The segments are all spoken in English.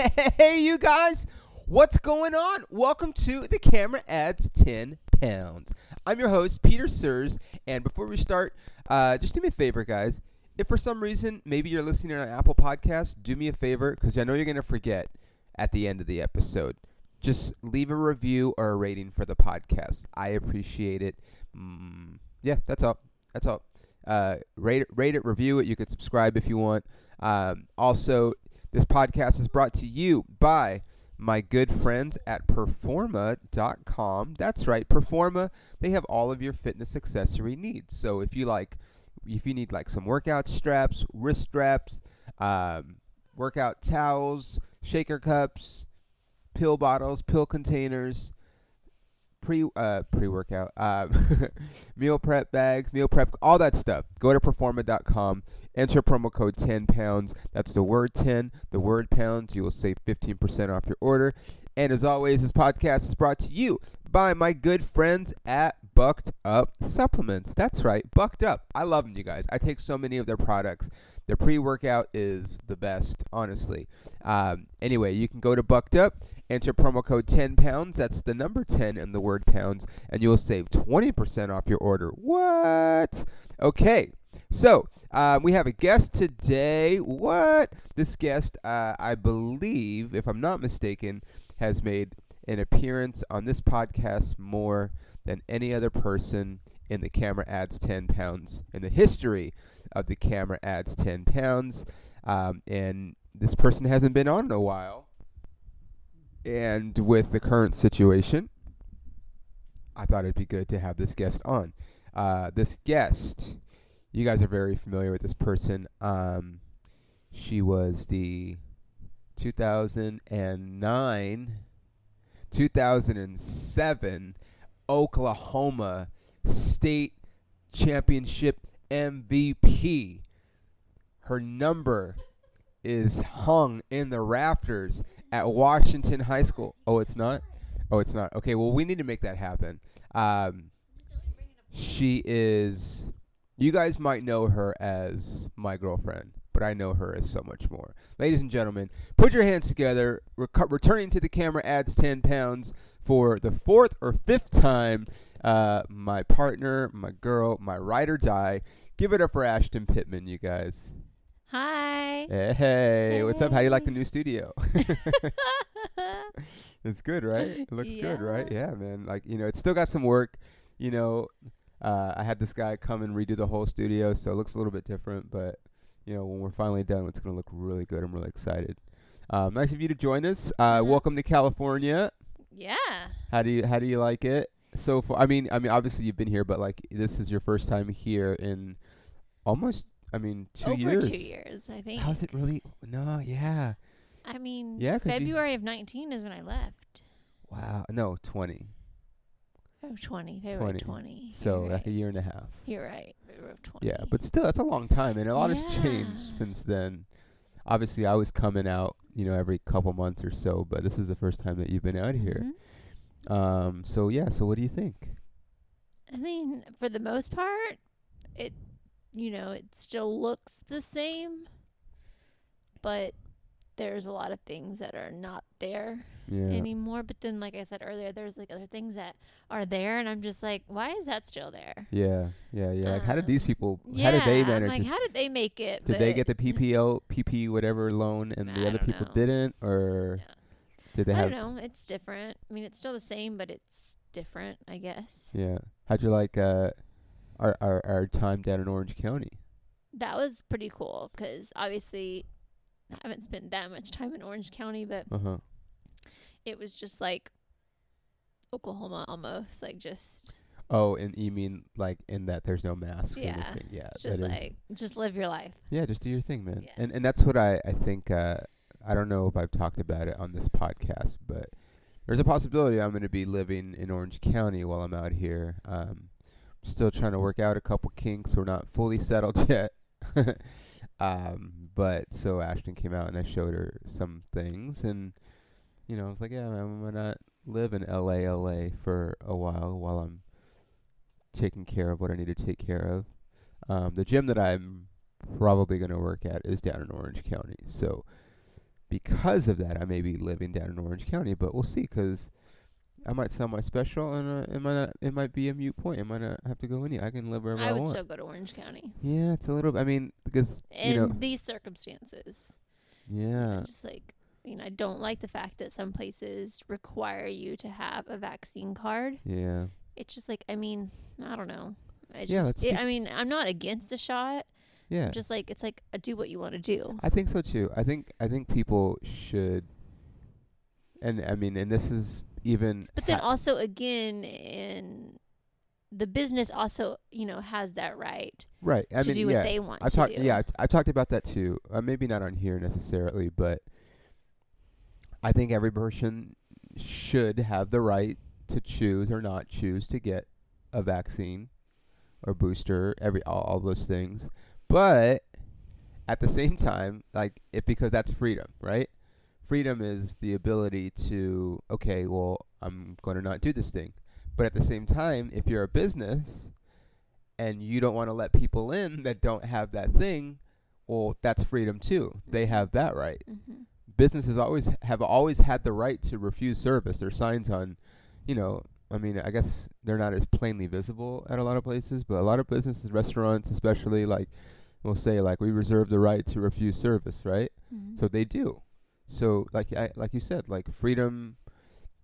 Hey, you guys, what's going on? Welcome to the Camera Adds 10 Pounds. I'm your host, Peter Surs, and before we start, uh, just do me a favor, guys. If for some reason maybe you're listening on Apple Podcasts, do me a favor because I know you're going to forget at the end of the episode. Just leave a review or a rating for the podcast. I appreciate it. Mm, yeah, that's all. That's all. Uh, rate it, rate it, review it. You can subscribe if you want. Um, also, this podcast is brought to you by my good friends at Performa.com. That's right, Performa. They have all of your fitness accessory needs. So if you like, if you need like some workout straps, wrist straps, um, workout towels, shaker cups, pill bottles, pill containers, pre uh, pre workout, uh, meal prep bags, meal prep, all that stuff. Go to performa.com. Enter promo code 10 pounds. That's the word 10, the word pounds. You will save 15% off your order. And as always, this podcast is brought to you by my good friends at Bucked Up Supplements. That's right, Bucked Up. I love them, you guys. I take so many of their products. Their pre workout is the best, honestly. Um, anyway, you can go to Bucked Up, enter promo code 10 pounds. That's the number 10 and the word pounds, and you'll save 20% off your order. What? Okay. So, um, we have a guest today. What? This guest, uh, I believe, if I'm not mistaken, has made an appearance on this podcast more than any other person in the Camera Adds 10 Pounds in the history of the Camera Adds 10 Pounds. Um, and this person hasn't been on in a while. And with the current situation, I thought it'd be good to have this guest on. Uh, this guest, you guys are very familiar with this person. Um, she was the 2009, 2007 Oklahoma State Championship MVP. Her number is hung in the rafters at Washington High School. Oh, it's not? Oh, it's not. Okay, well, we need to make that happen. Um, she is. You guys might know her as my girlfriend, but I know her as so much more. Ladies and gentlemen, put your hands together. Returning to the camera adds 10 pounds for the fourth or fifth time. Uh, my partner, my girl, my ride or die. Give it up for Ashton Pittman, you guys. Hi. Hey, hey, what's up? How do you like the new studio? it's good, right? It looks good, right? Yeah. Yeah, man. Like you know, it's still got some work. You know, uh, I had this guy come and redo the whole studio, so it looks a little bit different. But you know, when we're finally done, it's gonna look really good. I'm really excited. Um, nice of you to join us. Uh, welcome to California. Yeah. How do you How do you like it so far? I mean, I mean, obviously you've been here, but like this is your first time here in almost. I mean, two Over years. two years, I think. How's it really? No, yeah. I mean, Yeah, you- February of 19 is when I left. Wow. No, 20. Oh, 20. February 20. 20. So You're like a year and a half. You're right. February of 20. Yeah, but still, that's a long time, and a lot has changed since then. Obviously, I was coming out, you know, every couple months or so, but this is the first time that you've been out here. Mhm. Um. So yeah. So what do you think? I mean, for the most part, it, you know, it still looks the same, but there's a lot of things that are not there Yeah. anymore. But then, like I said earlier, there's like other things that are there, and I'm just like, why is that still there? Yeah. Yeah. Yeah. Like, how did these Um, people? Yeah, how did they I'm manage? like, how did they make it? did they get the PPO, PP, whatever loan, and the I other people know. didn't, or Yeah. did they I have? don't know. It's different. I mean, it's still the same, but it's different, I guess. Yeah. How'd you like uh, our our our time down in Orange County? That was pretty cool because obviously I haven't spent that much time in Orange County, but Uh huh. It was just like Oklahoma almost, like just Oh, and you mean like in that there's no mask? Yeah, anything. Yeah. just like just live your life. Yeah, just do your thing, man. Yeah. And and that's what I I think. Uh, I don't know if I've talked about it on this podcast, but there's a possibility I'm going to be living in Orange County while I'm out here. Um, still trying to work out a couple kinks. We're not fully settled yet. um, but so Ashton came out and I showed her some things, and you know I was like, yeah, I'm gonna live in LA, LA for a while while I'm taking care of what I need to take care of. Um, the gym that I'm probably going to work at is down in Orange County. So because of that, I may be living down in Orange County, but we'll see. Cause I might sell my special, and uh, it might not, it might be a mute point. I might not have to go any. I can live wherever I, want. I would still go to Orange County yeah, it's a little. I mean, because in you know, these circumstances. yeah, Just like you know, I don't like the fact that some places require you to have a vaccine card. yeah, It's just like I mean, I don't know. I Yeah, it, be- I mean, I'm not against the shot. yeah. I'm just like it's like uh, do what you want to do. I think so too. I think I think people should, and I mean, and this is even. But then ha- also again, in the business also you know has that right right. I to mean, do yeah. what they want I to talked. do. Yeah, I, t- I talked about that too. Uh, maybe not on here necessarily, but I think every person should have the right to choose or not choose to get a vaccine or booster. Every all, all those things, but at the same time, like it because that's freedom, right? Freedom is the ability to okay, well, I'm going to not do this thing, but at the same time, if you're a business and you don't want to let people in that don't have that thing, well, that's freedom too. They have that right. hmm Businesses always have always had the right to refuse service. There's signs on, you know, I mean, I guess they're not as plainly visible at a lot of places, but a lot of businesses, restaurants especially, like, will say like we reserve the right to refuse service, right? hmm So they do. So like I like you said, like freedom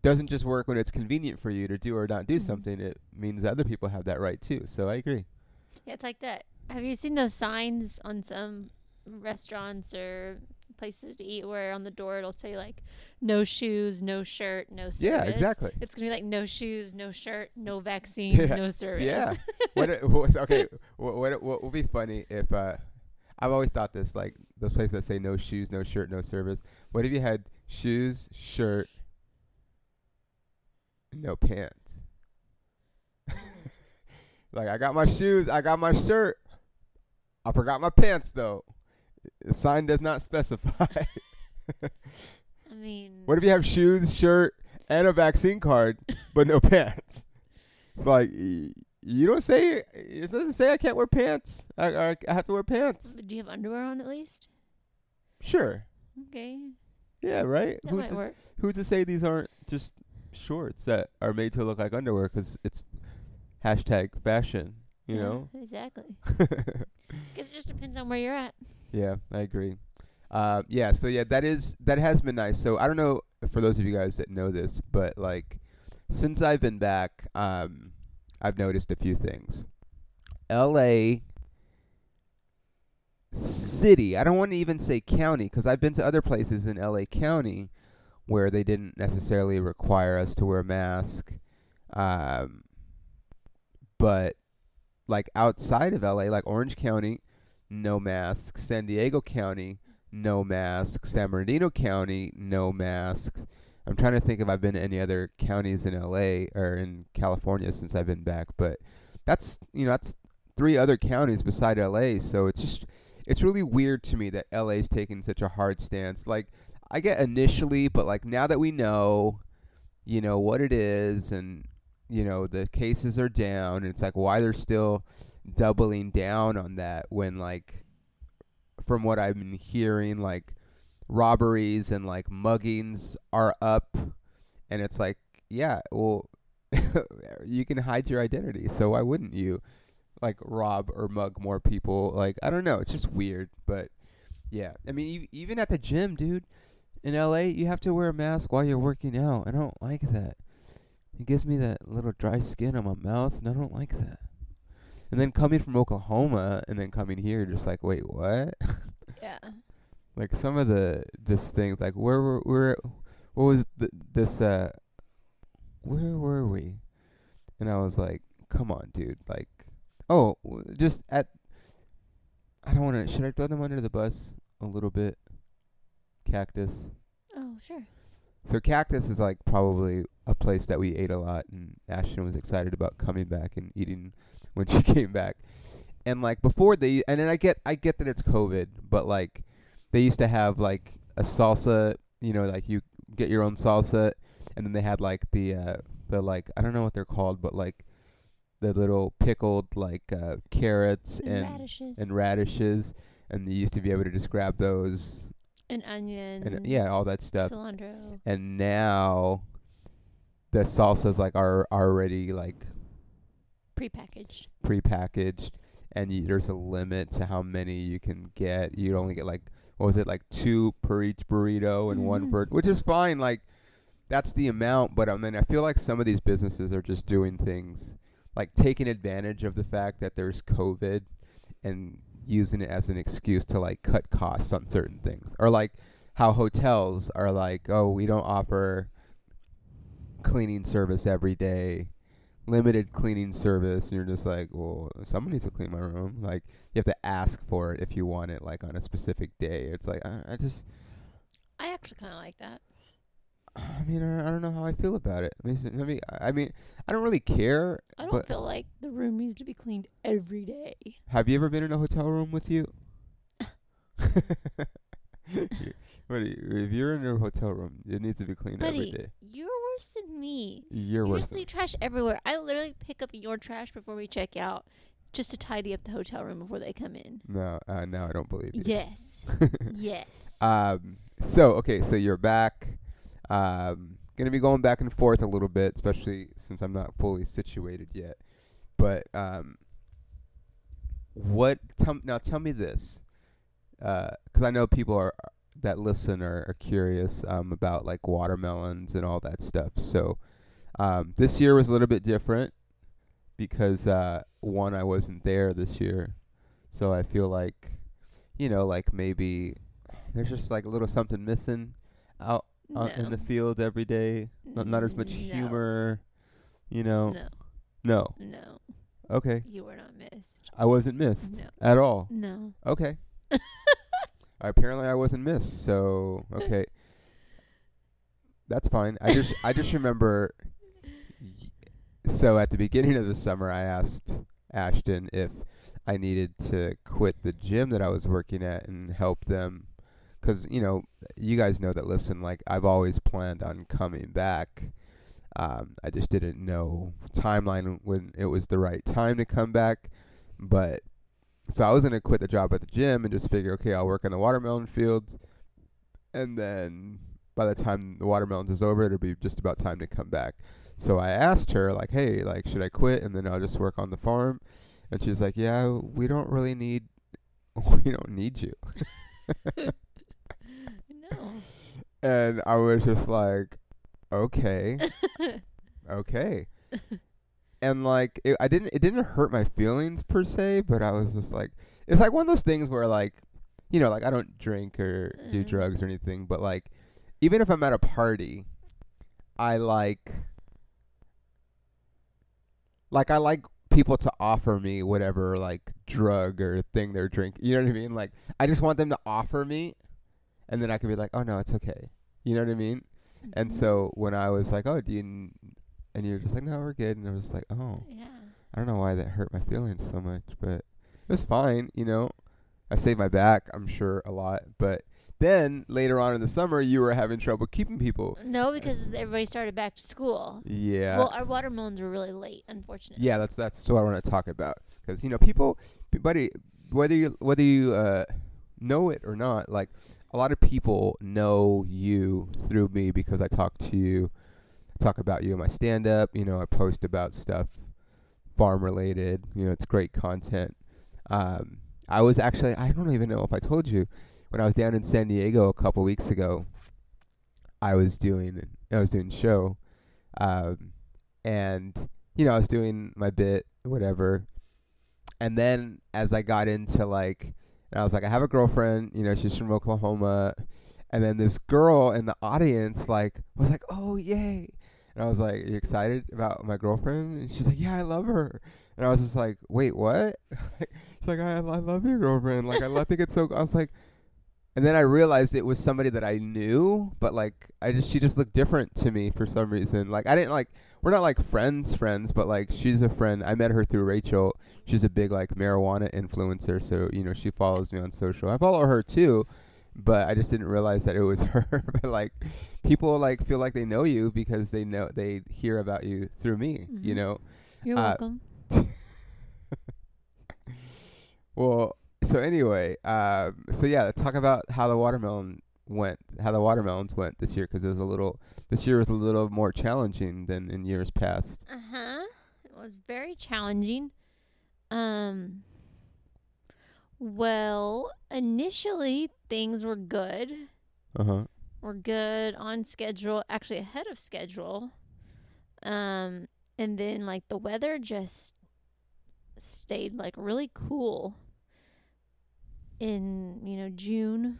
doesn't just work when it's convenient for you to do or not do Mhm. something. It means other people have that right too. So I agree. Yeah, it's like that. Have you seen those signs on some restaurants or places to eat where on the door it'll say like no shoes, no shirt, no service? Yeah, exactly. It's gonna be like no shoes, no shirt, no vaccine, Yeah, no service. Yeah. what, what okay, what, what what would be funny if uh I've always thought this like those places that say no shoes, no shirt, no service. What if you had shoes, shirt, no pants? like I got my shoes, I got my shirt. I forgot my pants though. The sign does not specify. I mean, what if you have shoes, shirt, and a vaccine card, but no pants? It's like you don't say it doesn't say I can't wear pants. I, I, I have to wear pants. But do you have underwear on at least? Sure. Okay, Yeah. Right. that Who's might to, work. who's to say these aren't just shorts that are made to look like underwear? Because it's hashtag fashion. You Yeah, know. exactly. Guess it just depends on where you're at. Yeah, I agree. Uh, yeah, so yeah, that is that has been nice. So I don't know for those of you guys that know this, but like since I've been back, um, I've noticed a few things. L.A. city. I don't want to even say county because I've been to other places in L.A. County where they didn't necessarily require us to wear a mask. Um, but like outside of LA, like Orange County, no mask. San Diego County, no mask. San Bernardino County, no masks. I'm trying to think if I've been to any other counties in LA or in California since I've been back, but that's you know that's three other counties beside LA. So it's just it's really weird to me that LA's taking such a hard stance. Like I get initially, but like now that we know, you know what it is, and you know the cases are down, and it's like why they're still doubling down on that when like from what I've been hearing, like robberies and like muggings are up, and it's like yeah, well. you can hide your identity, so why wouldn't you like rob or mug more people? Like I don't know, it's just weird, but yeah. I mean, even at the gym, dude, in LA, you have to wear a mask while you're working out. I don't like that. It gives me that little dry skin on my mouth, and I don't like that. And then coming from Oklahoma and then coming here, just like, wait, what? Yeah. like some of the this things, like where were where, what was th- this? uh Where were we? And I was like, come on, dude. Like, oh, w- just at. I don't want to. Should I throw them under the bus a little bit? Cactus. Oh, sure. So Cactus is like probably a place that we ate a lot, and Ashton was excited about coming back and eating when she came back. And like before they, and then I get I get that it's COVID, but like they used to have like a salsa, you know, like you get your own salsa, and then they had like the uh the like I don't know what they're called, but like the little pickled like uh carrots And, and radishes. and radishes, and you used to be able to just grab those And onions. and yeah, all that stuff. Cilantro. And now the salsas like are already like Prepackaged. prepackaged and you, there's a limit to how many you can get. You only get like what was it like two per each burrito and one Mhm. per which is fine like that's the amount, but I mean I feel like some of these businesses are just doing things like taking advantage of the fact that there's COVID and using it as an excuse to like cut costs on certain things. Or like how hotels are like, "Oh, we don't offer cleaning service every day." limited cleaning service and you're just like well someone needs to clean my room like you have to ask for it if you want it like on a specific day it's like i, I just I actually kind of like that. I mean I, I don't know how i feel about it i mean, I mean i don't really care I don't feel like the room needs to be cleaned every day. have you ever been in a hotel room with you You- you, if you're in a hotel room it needs to be cleaned every Buddy, day you're worse than me. you're you worse just than- leave trash everywhere. I literally pick up your trash before we check out, just to tidy up the hotel room before they come in. no uh, now i don't believe you Yes. yes. Um. So okay. So you're back. Um. Gonna be going back and forth a little bit, especially since I'm not fully situated yet. But um. What? Tell now. Tell me this. Because I know people are that listen are, are curious um, about like watermelons and all that stuff. So um, this year was a little bit different because uh, one I wasn't there this year, so I feel like you know like maybe there's just like a little something missing out out in the field every day. Not, not as much No. humor, you know. No. No. No. Okay. You were not missed. I wasn't missed No. at all. No. Okay. Apparently I wasn't missed. So, okay. That's fine. I just I just remember so at the beginning of the summer I asked Ashton if I needed to quit the gym that I was working at and help them cuz you know, you guys know that listen like I've always planned on coming back. Um, I just didn't know timeline when it was the right time to come back, but so I was gonna quit the job at the gym and just figure, okay, I'll work in the watermelon fields, and then by the time the watermelons is over, it'll be just about time to come back. So I asked her, like, hey, like, should I quit and then I'll just work on the farm? And she's like, yeah, we don't really need, we don't need you. And I was just like, okay, okay. and like it, I didn't it didn't hurt my feelings per se, but I was just like it's like one of those things where like you know, like I don't drink or do Mhm. drugs or anything, but like even if I'm at a party, I like like I like people to offer me whatever like drug or thing they're drinking. You know what I mean? Like I just want them to offer me and then I could be like, "Oh no, it's okay." You know what I mean? And Mhm. so when I was like, "Oh, do you?" n-" and you're just like, "No, we're good," and I was like, "Oh, Yeah. I don't know why that hurt my feelings so much, but it was fine." You know, I saved my back, I'm sure, a lot. But then later on in the summer, you were having trouble keeping people. No, because everybody started back to school. Yeah. Well, our watermelons were really late, unfortunately. yeah, that's that's what I want to talk about because you know people, buddy, whether you whether you uh, know it or not, like a lot of people know you through me because I talk to you, talk about you in my stand up. You know, I post about stuff farm related. You know, it's great content. Um, I was actually I don't even know if I told you when I was down in San Diego a couple weeks ago. I was doing I was doing show, um, and you know I was doing my bit whatever, and then as I got into like, and I was like I have a girlfriend, you know she's from Oklahoma, and then this girl in the audience like was like oh yay, and I was like you excited about my girlfriend? And she's like yeah I love her, and I was just like wait what? she's like I, I love your girlfriend like I think it's so I was like. And then I realized it was somebody that I knew, but like I just she just looked different to me for some reason. Like I didn't like we're not like friends friends, but like she's a friend. I met her through Rachel. She's a big like marijuana influencer, so you know she follows me on social. I follow her too, but I just didn't realize that it was her. but like people like feel like they know you because they know they hear about you through me. You Mhm. know. You're Uh, welcome. Well, so anyway, um, so yeah, let's talk about how the watermelon went, how the watermelons went this year, 'cause it was a little. This year was a little more challenging than in years past. Uh huh. It was very challenging. Um. Well, initially things were good. Uh huh. We're good on schedule, actually ahead of schedule. Um, and then like the weather just stayed like really cool in you know June.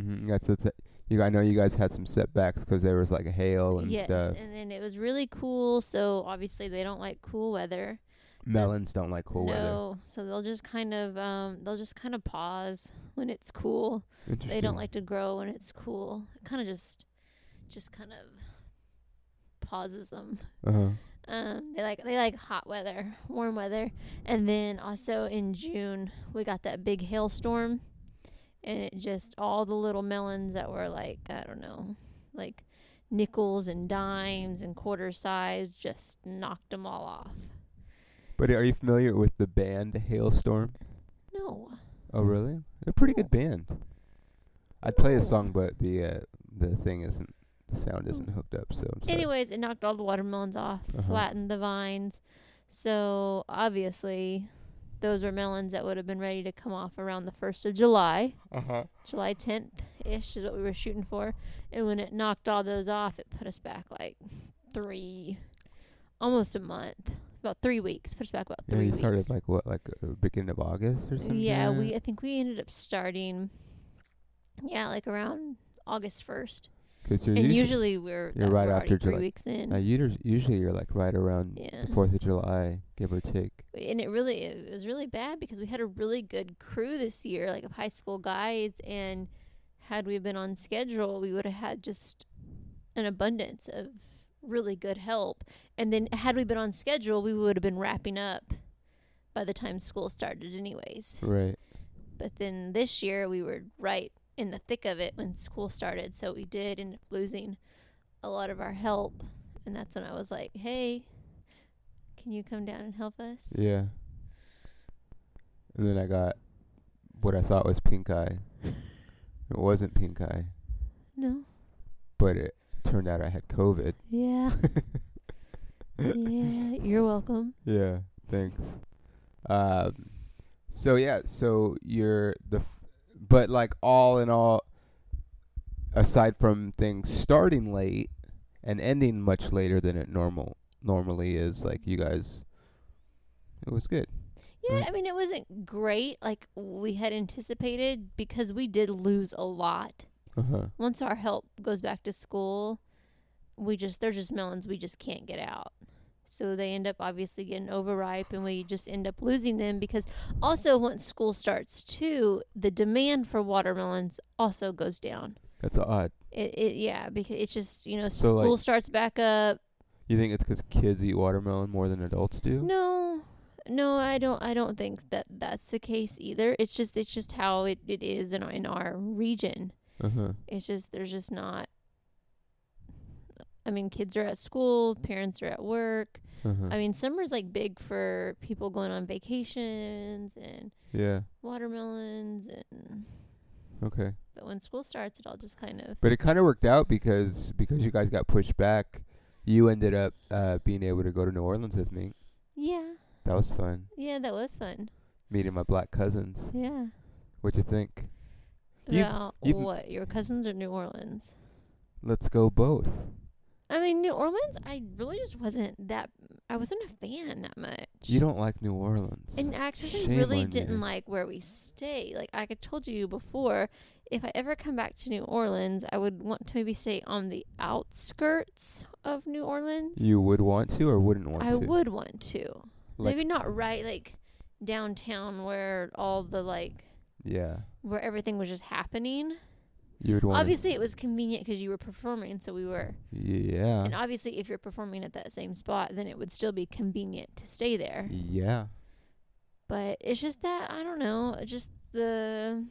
Mm-hmm. That's what's it. You, I know you guys had some setbacks because there was like hail and yes, stuff. and then it was really cool. So obviously they don't like cool weather. Melons don't like cool weather. no, so they'll just kind of um they'll just kind of pause when it's cool. They don't like to grow when it's cool. It kind of just just kind of pauses them. Uh huh. Um, they like they like hot weather, warm weather, and then also in June we got that big hailstorm, and it just all the little melons that were like I don't know, like nickels and dimes and quarter size just knocked them all off. But are you familiar with the band Halestorm? No, Oh, really? They're a pretty good band. I'd play a song, but the uh, the thing isn't the sound isn't hooked up. So. Anyways, it knocked all the watermelons off, Uh-huh. flattened the vines. So obviously, those were melons that would have been ready to come off around the first of July. Uh huh. July 10th ish is what we were shooting for. And when it knocked all those off, it put us back like three, almost a month, about three weeks. Put us back about Yeah, three you weeks. started like what, like uh, beginning of August or something? yeah, we I think we ended up starting, yeah, like around August 1st. Because you're and usually, usually we're, you're right we're after three July. weeks in. uh, usually, usually you're like right around yeah. the Fourth of July, give or take. and it really it was really bad because we had a really good crew this year like of high school guys and had we been on schedule we would have had just an abundance of really good help and then had we been on schedule we would have been wrapping up by the time school started anyways Right. but then this year we were right in the thick of it when school started so we did end up losing a lot of our help and that's when i was like hey can you come down and help us Yeah. And then I got what I thought was pink eye. it wasn't pink eye, no but it turned out I had COVID. Yeah. yeah. You're welcome. Yeah, thanks. Um, so yeah, so you're the, but like all in all, aside from things starting late and ending much later than it normal normally is, like you guys, it was good. Yeah, Right. I mean, it wasn't great like we had anticipated because we did lose a lot. Uh huh. Once our help goes back to school, we just, they're just melons we just can't get out. So they end up obviously getting overripe and we just end up losing them because also once school starts too, the demand for watermelons also goes down. That's odd. It, it yeah, because it's just, you know, So, school like- starts back up, You think it's cuz kids eat watermelon more than adults do? No, no, I don't. I don't think that that's the case either. It's just it's just how it, it is in our, in our region. Uh huh. It's just there's just not. I mean, kids are at school, parents are at work. Uh huh. I mean, summer's like big for people going on vacations and yeah. watermelons, and Okay. but when school starts, it all just kind of But it kind of worked out because because you guys got pushed back, you ended up uh, being able to go to New Orleans with me. yeah, That was fun. yeah, that was fun. Meeting my black cousins. Yeah. What'd you think? You've- you've- what your cousins or New Orleans? Let's go both. I mean, New Orleans, I really just wasn't that. I wasn't a fan that much. You don't like New Orleans. And actually, Shame really didn't you. like where we stay. Like I had told you before, if I ever come back to New Orleans, I would want to maybe stay on the outskirts of New Orleans. You would want to or wouldn't want I to? I would want to. Like- maybe not right like downtown where all the like Yeah. where everything was just happening. You would want. Obviously, it was convenient because you were performing, so we were. Yeah. And obviously, if you're performing at that same spot, then it would still be convenient to stay there. Yeah. But it's just that I don't know, just the.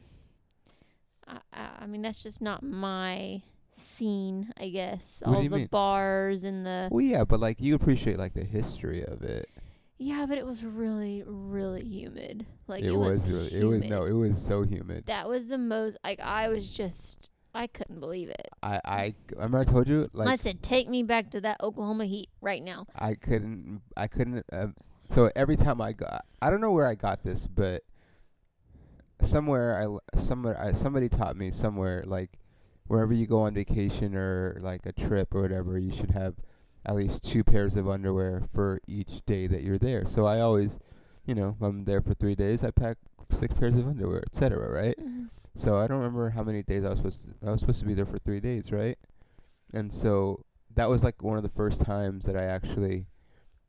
I, I mean, that's just not my scene, I guess. What All the mean? bars and the. Well, yeah, but like you appreciate like the history of it. Yeah, but it was really, really humid. Like it, it, was, really. It was no. It was so humid. That was the most. Like I was just I couldn't believe it. I I remember I told you Like I said, "Take me back to that Oklahoma heat right now." I couldn't I couldn't uh, so every time I got I don't know where I got this but somewhere I somewhere I, somebody taught me somewhere like wherever you go on vacation or like a trip or whatever you should have at least two pairs of underwear for each day that you're there. So I always, you know, I'm there for 3 days, I pack six pairs of underwear, etc., right? Mhm. So I don't remember how many days I was supposed to, I was supposed to be there for three days, right? And so that was like one of the first times that I actually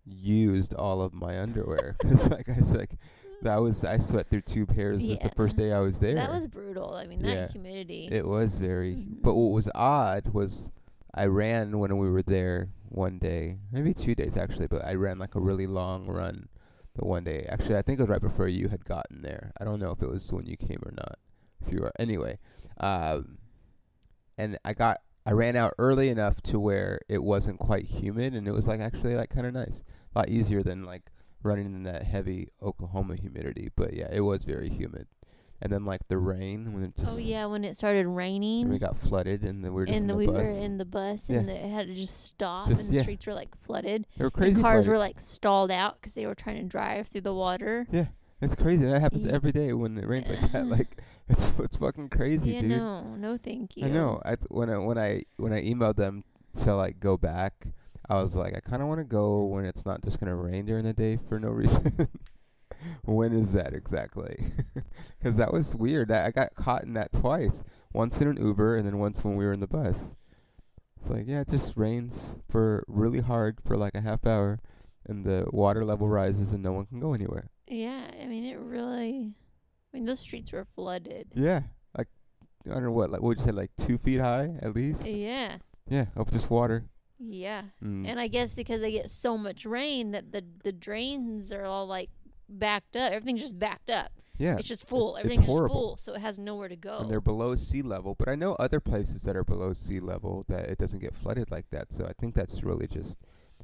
used all of my underwear because, like I said, like, that was I sweat through two pairs just the first day I was there. That was brutal. I mean, that Yeah. humidity. it was very. Mhm. But what was odd was I ran when we were there one day, maybe two days actually, but I ran like a really long run the one day. Actually, I think it was right before you had gotten there. I don't know if it was when you came or not. If you were anyway, um, and I got I ran out early enough to where it wasn't quite humid, and it was like actually like kind of nice, a lot easier than like running in that heavy Oklahoma humidity. But yeah, it was very humid, and then like the mm. rain when it oh, just oh yeah, when it started raining and we got flooded, and then we were just and in the, the we bus. were in the bus, and it had to just stop, Just- and the yeah. streets were like flooded. they were crazy. the cars flooded. were like stalled out because they were trying to drive through the water. Yeah, it's crazy. That happens Yeah. every day when it rains like that. Like it's it's fucking crazy, yeah, dude. no, no, thank you. I know. I th- when I when I when I emailed them to like go back, I was like, I kind of want to go when it's not just gonna rain during the day for no reason. when is that exactly? Because that was weird. I, I got caught in that twice. Once in an Uber, and then once when we were in the bus. It's like, yeah, it just rains for really hard for like a half hour, and the water level rises, and no one can go anywhere. Yeah, I mean it really. I mean those streets were flooded. Yeah, like I don't know what, like what would you say, like two feet high at least? Yeah, Yeah, of just water. yeah, Mm. and I guess because they get so much rain that the the drains are all like backed up. Everything's just backed up. yeah, It's just full. it's Everything's just full, so it has nowhere to go. and they're below sea level. But I know other places that are below sea level that it doesn't get flooded like that. So I think that's really just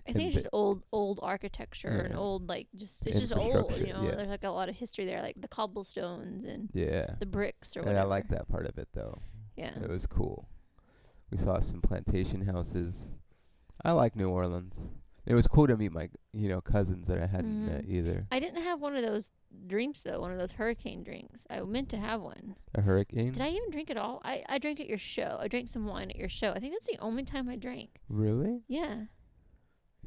I think it's just old old architecture and old like just it's just old. You know, yeah. there's like a lot of history there, like the cobblestones and yeah. the bricks or whatever. And. I like that part of it though. Yeah. It was cool. We saw some plantation houses. I like New Orleans. It was cool to meet my you know cousins that I hadn't Mhm. met either. I didn't have one of those drinks though, one of those hurricane drinks. I meant to have one. A hurricane? Did I even drink at all? I, I drank at your show. I drank some wine at your show. I think that's the only time I drank. really? Yeah.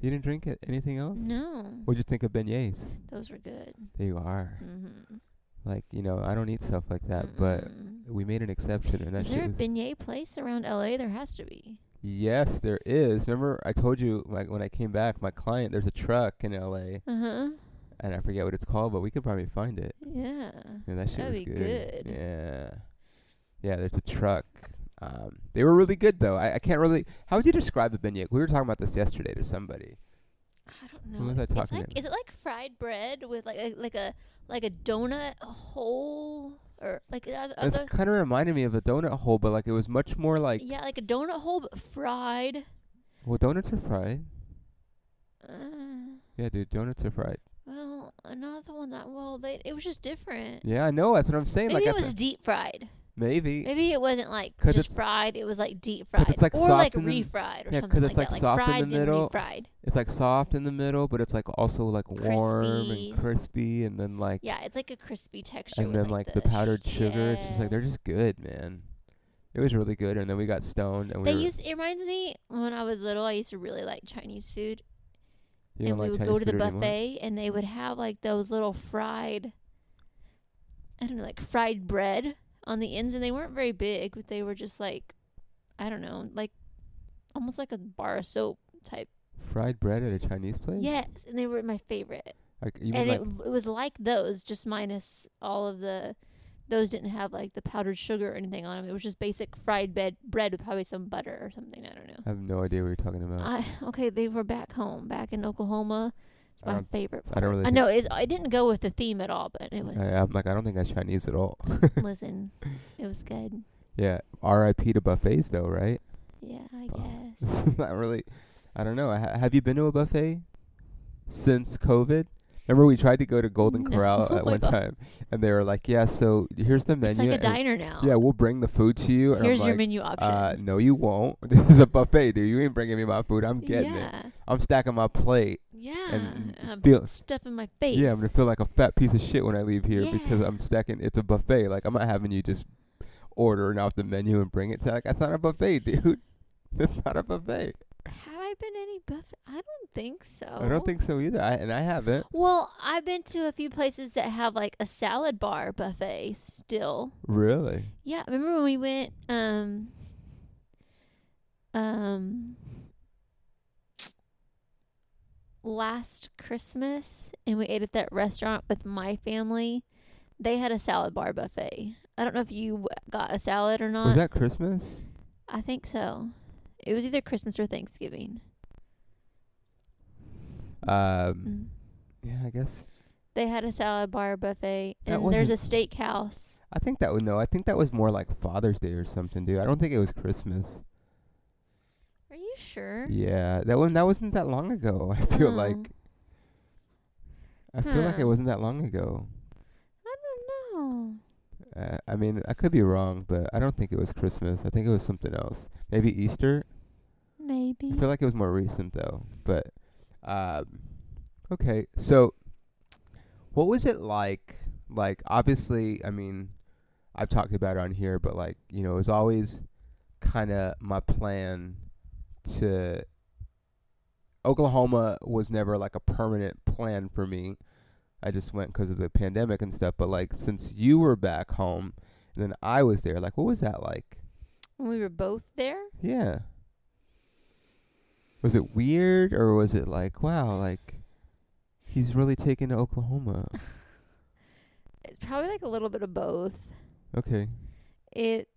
You didn't drink it? Anything else? No. What'd you think of beignets? Those were good. They are. Mm-hmm. Like, you know, I don't eat stuff like that, but we made an exception and that Is shit there a was beignet place around LA? There has to be. Yes, there is. Remember I told you like when I came back, my client there's a truck in LA Uh huh. and I forget what it's called, but we could probably find it. Yeah. Yeah, that shit That'd was be good. good. Yeah. Yeah, there's a truck. Um they were really good though. I, I can't really how would you describe a beignet? We were talking about this yesterday to somebody. I don't know. Who was I It's talking like, to? Is it like fried bread with like a, like a like a donut hole or like the It's other kind of reminded me of a donut hole, but like it was much more like yeah like a donut hole but fried. well, donuts are fried. Uh, Yeah, dude, donuts are fried. well, another one that well they it was just different. Yeah, I know. That's what I'm saying. Maybe like it was deep fried. Maybe. Maybe it wasn't like just fried. It was like deep fried, it's, like, or soft like in the- refried or yeah, something it's, like, like, that. soft in fried the middle. refried. It's like soft in the middle, but it's like also like warm Crispy. and crispy, and then like Yeah, it's like a crispy texture. and then like like the powdered sh- sugar. It's just like they're just good, man. It was really good, and then we got stoned, and we They used. It reminds me when I was little. I used to really like Chinese food, you and we like would Chinese go to the food anymore? buffet, and they would have like those little fried. I don't know, like fried bread on the ends, and they weren't very big, but they were just like, I don't know, like almost like a bar of soap type. Fried bread at a Chinese place. Yes, and they were my favorite. Like, you and mean it, like it was like those, just minus all of the. Those didn't have like the powdered sugar or anything on them. It was just basic fried bread, bread with probably some butter or something. I don't know. I have no idea what you're talking about. I okay, they were back home, back in Oklahoma. It's my favorite. Part. I don't really I know it's. I didn't go with the theme at all, but it was. I, am like I don't think that's Chinese at all. listen, it was good. yeah. R.I.P. to buffets though, right? Yeah, I Oh. guess. Not really. I don't know. Ha- have you been to a buffet since COVID? Remember we tried to go to Golden. Corral Oh at one time, and they were like, "Yeah, so here's the menu. It's like a diner now. Yeah, we'll bring the food to you." And Here's I'm your like, menu uh, options. no, you won't. This is a buffet, dude. You ain't bringing me my food. I'm getting it. I'm stacking my plate. Yeah. and I'm feel- stuff in my face. Yeah, I'm gonna feel like a fat piece of shit when I leave here because I'm stacking. It's a buffet. Like I'm not having you just order it off the menu and bring it to. Like that's not a buffet, dude. That's not a buffet. Have I been any buffet? I don't think so. I don't think so either. I, and I haven't. Well, I've been to a few places that have like a salad bar buffet still. Really? Yeah, remember when we went um um last Christmas and we ate at that restaurant with my family? They had a salad bar buffet. I don't know if you got a salad or not. Was that Christmas? I think so. It was either Christmas or Thanksgiving. Um. Mm. Yeah, I guess. They had a salad bar buffet, and there's a steakhouse. I think that would no. I think that was more like Father's Day or something, dude. I don't think it was Christmas. Are you sure? Yeah, that one. That wasn't that long ago. I feel Oh. like. I feel like it wasn't that long ago. I don't know. Uh, I mean, I could be wrong, but I don't think it was Christmas. I think it was something else. Maybe Easter. Maybe. I feel like it was more recent though. But um, okay, so what was it like? Like, obviously, I mean, I've talked about it on here, but like, you know, it was always kind of my plan to. Oklahoma was never like a permanent plan for me. I just went because of the pandemic and stuff. But like, since you were back home, and then I was there, like, what was that like? When we were both there? Yeah. Was it weird or was it like, wow, like he's really taken to Oklahoma? It's probably like a little bit of both. Okay. It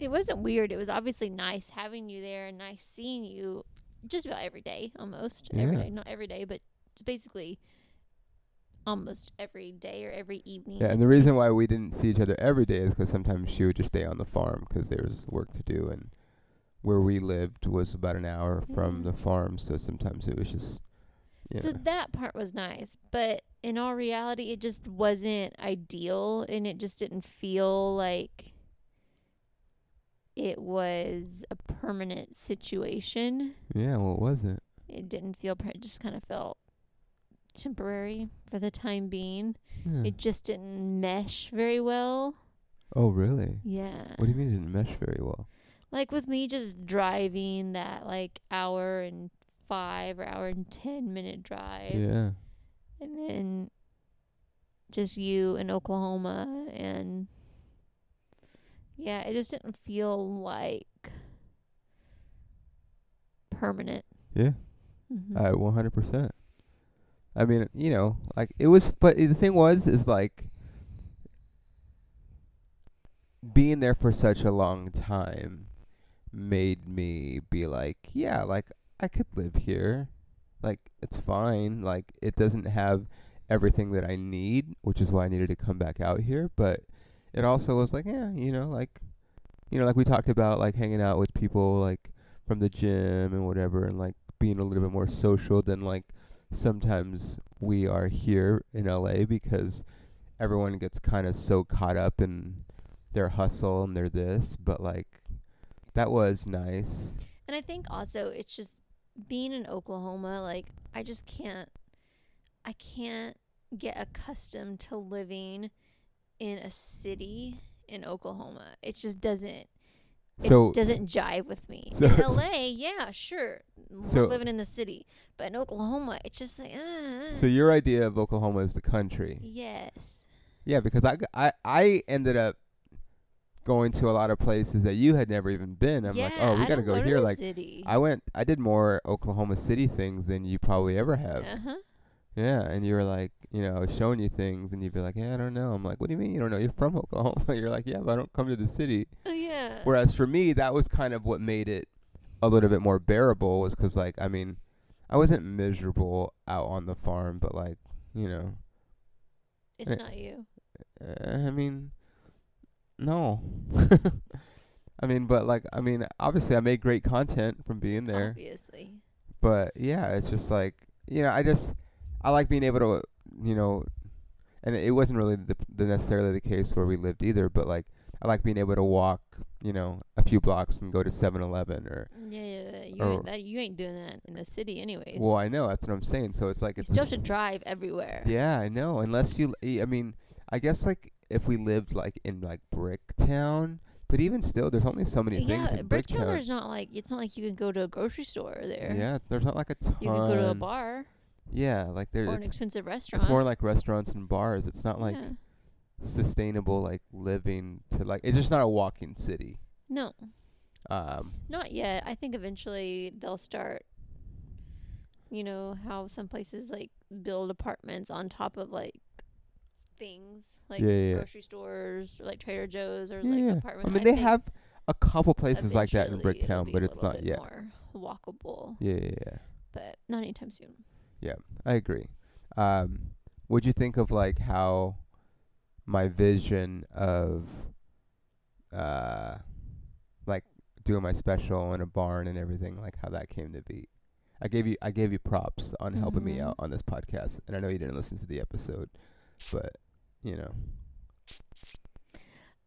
it wasn't weird. It was obviously nice having you there and nice seeing you just about every day, almost every Yeah. day. Not every day, but basically almost every day or every evening. Yeah, and the reason why we didn't see each other every day is 'cause sometimes she would just stay on the farm 'cause there was work to do, and where we lived was about an hour from the mm. farm, so sometimes it was just. Yeah. So that part was nice, but in all reality, it just wasn't ideal, and it just didn't feel like it was a permanent situation. yeah, what was it? It didn't feel, per- it just kind of felt temporary for the time being. Yeah. It just didn't mesh very well. oh, really? Yeah. What do you mean it didn't mesh very well? Like with me just driving that like hour and five or hour and ten minute drive. Yeah. and then just you in Oklahoma and yeah, it just didn't feel like permanent. Yeah. Mhm. I 100%. I mean, you know, like it was, but the thing was, is like being there for such a long time made me be like, yeah, like I could live here. Like it's fine. Like it doesn't have everything that I need, which is why I needed to come back out here, but it also was like, yeah, you know, like you know, like we talked about like hanging out with people like from the gym and whatever and like being a little bit more social than like sometimes we are here in LA because everyone gets kind of so caught up in their hustle and their this, but like that was nice. and I think also it's just being in Oklahoma, like I just can't I can't get accustomed to living in a city in Oklahoma. It just doesn't So doesn't jive with me. so- in LA, yeah, sure, So- living in the city, but in Oklahoma, it's just like, uh, so your idea of Oklahoma is the country. yes, Yeah, because I, I I ended up going to a lot of places that you had never even been. I'm yeah, like, oh, we I got to don't go here. Like city. I went, I did more Oklahoma City things than you probably ever have. uh-huh. Yeah, and you were like, you know, showing you things, and you'd be like, yeah, I don't know. I'm like, what do you mean you don't know? You're from Oklahoma. You're like, yeah, but I don't come to the city. Oh yeah. Whereas for me, that was kind of what made it a little bit more bearable, was 'cause like, I mean, I wasn't miserable out on the farm, but like, you know, it's eh, not you. uh, I mean, no. I mean, but like, I mean, obviously, I made great content from being there. Obviously. but yeah, it's just like you know, I just I like being able to, you know, and it wasn't really the, the necessarily the case where we lived either, but like I like being able to walk, you know, a few blocks and go to 7-Eleven or. Yeah, yeah, yeah. You, Or- ain't, that, you ain't doing that in the city, anyways. Well, I know that's what I'm saying. So it's like you it's still the to drive everywhere. Yeah, I know. Unless you, I mean, I guess like if we lived like in like Bricktown, but even still, there's only so many things Yeah, Bricktown. Bricktown. There's not like it's not like you can go to a grocery store there. Yeah, there's not like a ton. You can go to a bar Yeah, like there's or an expensive restaurant. it's more like restaurants and bars. It's not like yeah. sustainable like living to like. It's just not a walking city. no, Um. not yet. I think eventually they'll start. You know how some places like build apartments on top of like things like Yeah, yeah, yeah. grocery stores or like Trader Joe's or like yeah. apartments. I mean, they have a couple places like that in Bricktown, but it's not yet. More walkable, Yeah, yeah, yeah. but not anytime soon. Yeah, I agree. Um, what'd you think of like how my vision of uh like doing my special in a barn and everything, like how that came to be? I gave you I gave you props on helping me Mhm. out on this podcast, and I know you didn't listen to the episode, but you know,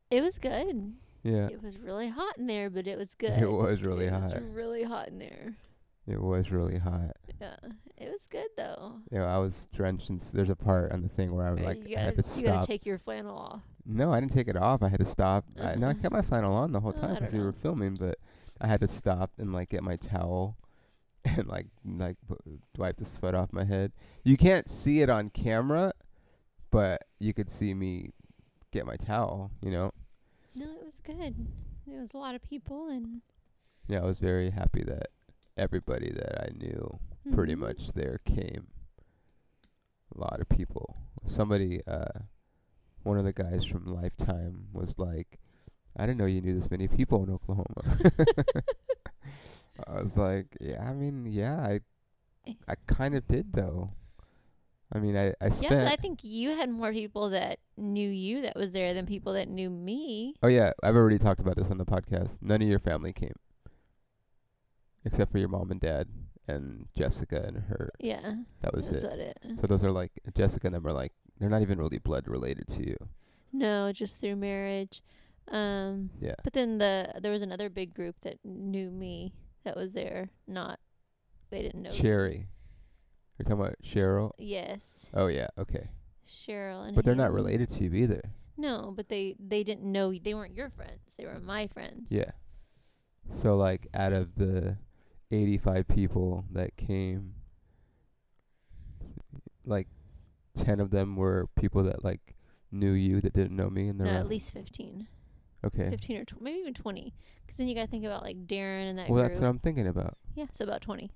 It was good. yeah, It was really hot in there, but it was good. it was really it hot. was really hot in there. It was really hot. Yeah, it was good though. You know, I was drenched. and s- there's a part on the thing where I was Right, like, you I gotta, had to you gotta take your flannel off. No, I didn't take it off. I had to stop. I, no, I Uh-huh. kept my flannel on the whole Oh, time I 'cause don't we were filming, but I had to stop and like get my towel and like like w- wipe the sweat off my head. You can't see it on camera, but you could see me get my towel. You know, No, it was good. There was a lot of people and yeah, I was very happy that everybody that I knew pretty Mhm. much there came. A lot of people. Somebody, uh, one of the guys from Lifetime was like, I didn't know you knew this many people in Oklahoma. I was like, yeah, I mean, yeah, I, I kind of did though. I mean, I, I Yeah, spent. but I think you had more people that knew you that was there than people that knew me. oh yeah, I've already talked about this on the podcast. None of your family came, except for your mom and dad and Jessica and her. Yeah, That was it. it. So those are like Jessica and them are like they're not even really blood related to you. No, just through marriage. Um, Yeah. but then the there was another big group that knew me that was there. Not they didn't know. me. You're talking about Cheryl? Yes, Oh yeah, okay. Cheryl and. But they're not Haley. related to you either. No, but they they didn't know they weren't your friends. They were my friends. Yeah. So like out of the 85 people that came like 10 of them were people that like knew you that didn't know me and No, at least fifteen. Okay. Fifteen or tw- maybe even twenty. Because then you got to think about like Darren and that Well, group. that's what I'm thinking about. yeah, so about twenty.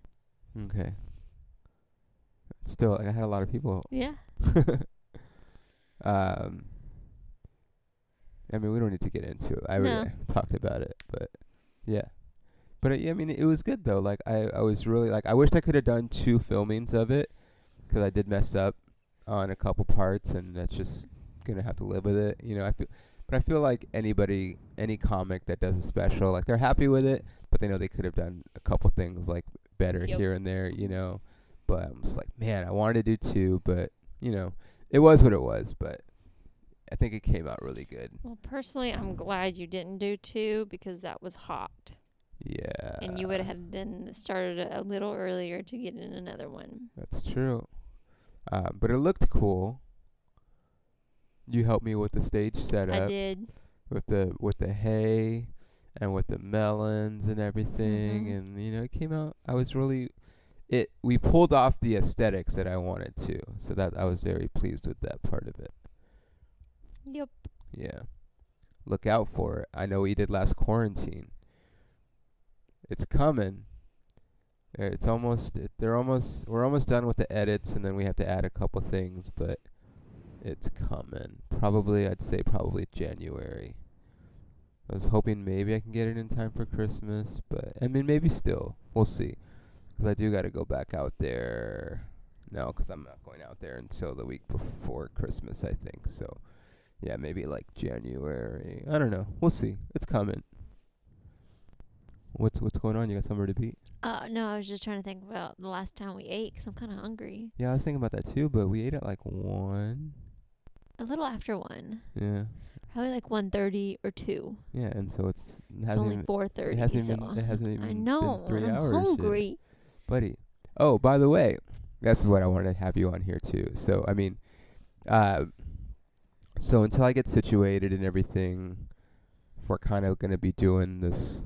Okay. Still, like, I had a lot of people Yeah. um, I mean, we don't need to get into it. I already No. talked about it, but yeah. But uh, yeah, I mean, it was good though. Like, I, I was really like, I wished I could have done two filmings of it, 'cause I did mess up on a couple parts, and that's just gonna have to live with it. You know, I feel, but I feel like anybody, any comic that does a special, like they're happy with it, but they know they could have done a couple things like better Yep. here and there. You know, but I'm just like, man, I wanted to do two, but you know, it was what it was, but I think it came out really good. Well, personally, I'm glad you didn't do two because that was hot, Yeah. and you would have then started a little earlier to get in another one. That's true. Uh, but it looked cool. You helped me with the stage setup. I did. with the with the hay, and with the melons and everything, Mhm. and you know it came out. I was really, it. We pulled off the aesthetics that I wanted to, so that I was very pleased with that part of it. Yep. Yeah. Look out for it. I know we did last quarantine. It's coming. It's almost it, they're almost we're almost done with the edits and then we have to add a couple things, but it's coming. Probably I'd say probably January. I was hoping maybe I can get it in time for Christmas, but I mean maybe still. We'll see. 'Cause I do got to go back out there. No, 'cause I'm not going out there until the week before Christmas, I think. So yeah, maybe like January. I don't know. We'll see. It's coming. What's what's going on? You got somewhere to be? Uh, no, I was just trying to think about the last time we ate because I'm kind of hungry. Yeah, I was thinking about that too, but we ate at like one. A little after one, Yeah, probably like one thirty or two. yeah, and so it's it It's only four it hasn't so even it hasn't even I know. been 3 I'm hours, hungry. Buddy. Oh, by the way, that's what I wanted to have you on here too. So I mean, uh, so until I get situated and everything, we're kind of gonna be doing this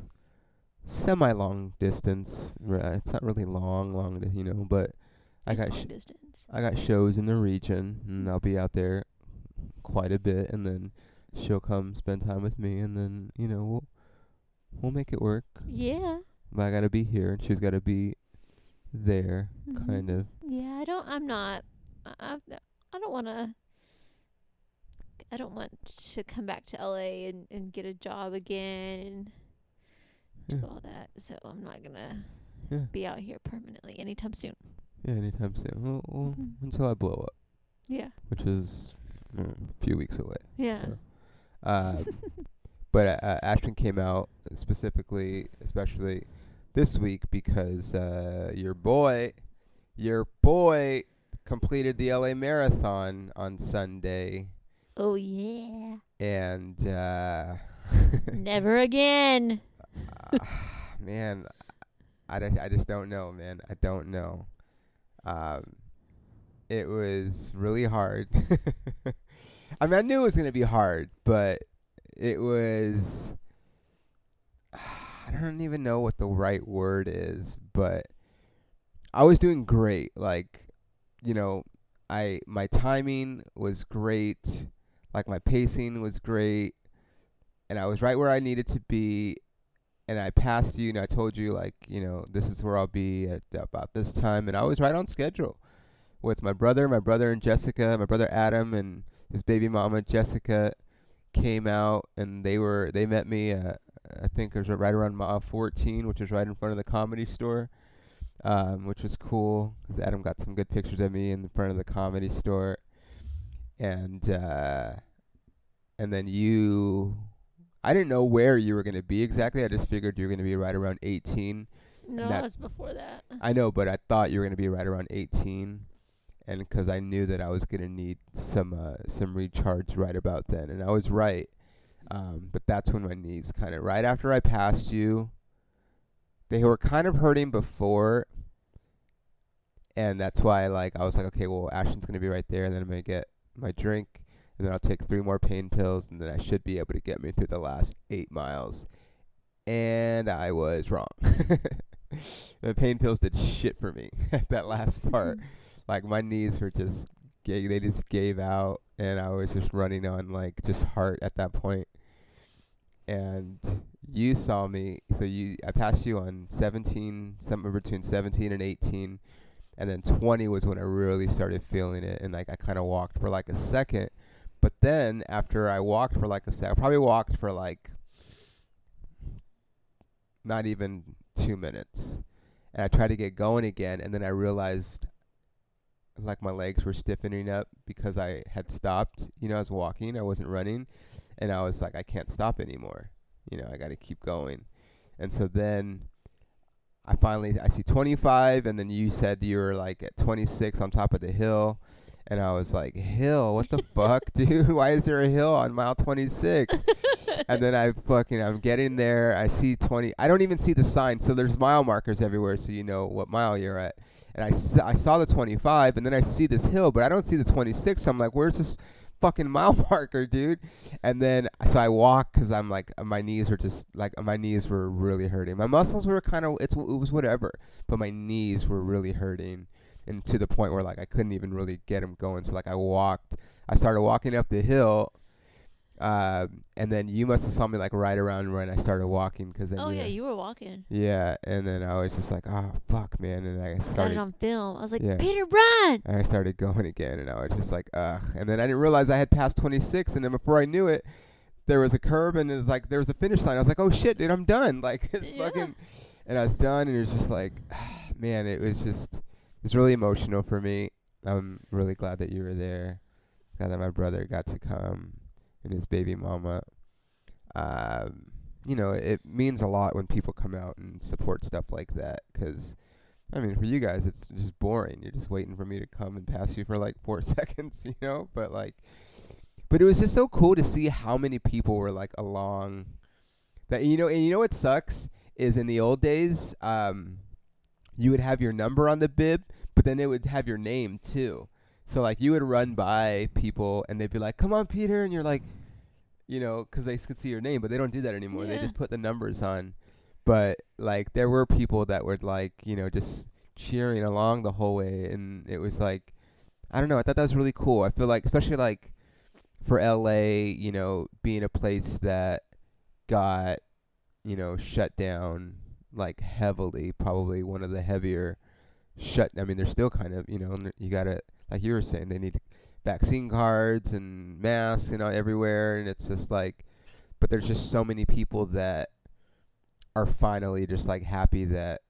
semi-long distance. It's not really long, long, you know, but I It's got sh- distance. I got shows in the region, and I'll be out there quite a bit, and then she'll come spend time with me, and then you know we'll we'll make it work. Yeah. But I gotta be here, and she's gotta be there, Mhm. kind of. Yeah, I don't. I'm not. I. I I don't want to. I don't want to come back to LA and and get a job again and do all that. So I'm not gonna Yeah. be out here permanently anytime soon. Yeah, anytime soon. Well, well, Mhm. until I blow up, Yeah. which is mm, a few weeks away. Yeah. Uh, but uh, uh, Ashton came out specifically, especially this week, because uh, your boy, your boy, completed the LA Marathon on Sunday, Oh yeah. and uh, Never again. man, I, I just don't know, man. I don't know. Um, it was really hard. I mean, I knew it was gonna be hard, but it was. I don't even know what the right word is, but I was doing great. Like, you know, I my timing was great. Like my pacing was great, and I was right where I needed to be. And I passed you, and I told you like, you know, this is where I'll be at about this time, and I was right on schedule with my brother, my brother and Jessica, my brother Adam, and his baby mama Jessica came out, and they were they met me. Uh, I think it was right around mile 14, which is right in front of the comedy store, um, which was cool because Adam got some good pictures of me in front of the comedy store, and uh, and then you, I didn't know where you were gonna be exactly. I just figured you were gonna be right around 18. No, That- it was before that. I know, but I thought you were gonna be right around 18, and because I knew that I was gonna need some uh, some recharge right about then, and I was right. Um, but that's when my knees kind of right after I passed you, they were kind of hurting before, and that's why like I was like, okay, well Ashton's gonna be right there, and then I'm gonna get my drink, and then I'll take three more pain pills, and then I should be able to get me through the last eight miles. And I was wrong. the pain pills did shit for me at that last part. like my knees were just they just gave out and I was just running on like just heart at that point. And you saw me so you I passed you on 17 somewhere between 17 and 18 and then 20 was when I really started feeling it and like I kind of walked for like a second. But then after I walked for like a second I probably walked for like not even 2 minutes. And I tried to get going again and then I realized like my legs were stiffening up because I had stopped. You know, I was walking, I wasn't running, and I was like, I can't stop anymore. You know, I got to keep going. And so then I finally I see 25, and then you said you were like at 26 on top of the hill, and I was like, hill? What the fuck, dude? Why is there a hill on mile 26? and then I fucking I'm getting there. I see 20. I don't even see the sign. So there's mile markers everywhere, so you know what mile you're at. And I, s- I saw the 25, and then I see this hill, but I don't see the 26. So I'm like, where's this fucking mile marker, dude? And then so I walk because I'm like my knees were just like my knees were really hurting. My muscles were kind of it's it was whatever, but my knees were really hurting, and to the point where like I couldn't even really get them going. So like I walked, I started walking up the hill. Uh, and then you must have saw me like right around when I started walking because then Oh you yeah, you were walking. yeah, and then I was just like, oh fuck, man, and I started Got it on film. I was like, Yeah. Peter, run! and I started going again, and I was just like, ugh, and then I didn't realize I had passed 26, and then before I knew it, there was a curb, and it was like there was a finish line. I was like, oh shit, dude, I'm done, like it's Yeah. fucking, and I was done, and it was just like, man, it was just, it was really emotional for me. I'm really glad that you were there, glad that my brother got to come, and his baby mama. Um, you know, it means a lot when people come out and support stuff like that 'cause I mean, for you guys, it's just boring. You're just waiting for me to come and pass you for like four seconds, you know. But like, but it was just so cool to see how many people were like along. That you know, and you know what sucks is in the old days, um, you would have your number on the bib, but then it would have your name too. So like, you would run by people, and they'd be like, "Come on, Peter," and you're like, you know, 'cause they could see your name, but they don't do that anymore. They just put the numbers on. But like there were people that were like you know just cheering along the whole way and it was like i don't know i thought that was really cool. I feel like especially like for la you know being a place that got you know shut down like heavily probably one of the heavier shut i mean they're still kind of you know you gotta like you were saying they need vaccine cards and masks you know everywhere and it's just like but there's just so many people that are finally just like happy that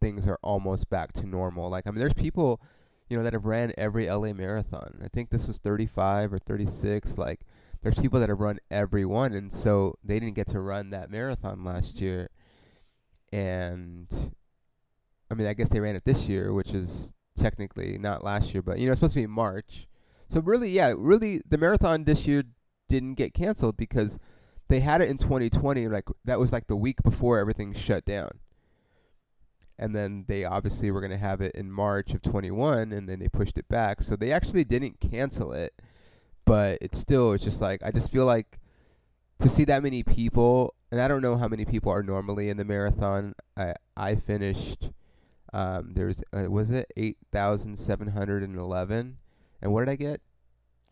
things are almost back to normal. Like I mean there's people, you know, that have ran every LA marathon. I think this was 35 or 36 like there's people that have run every one and so they didn't get to run that marathon last year. And I mean I guess they ran it this year, which is technically not last year, but you know it's supposed to be March. So really yeah, really the marathon this year didn't get canceled because they had it in 2020 like that was like the week before everything shut down. And then they obviously were going to have it in march of 21 and then they pushed it back. So they actually didn't cancel it but it's still it's just like i just feel like to see that many people and i don't know how many people are normally in the marathon. I i finished um there's uh, was it 8711 and what did i get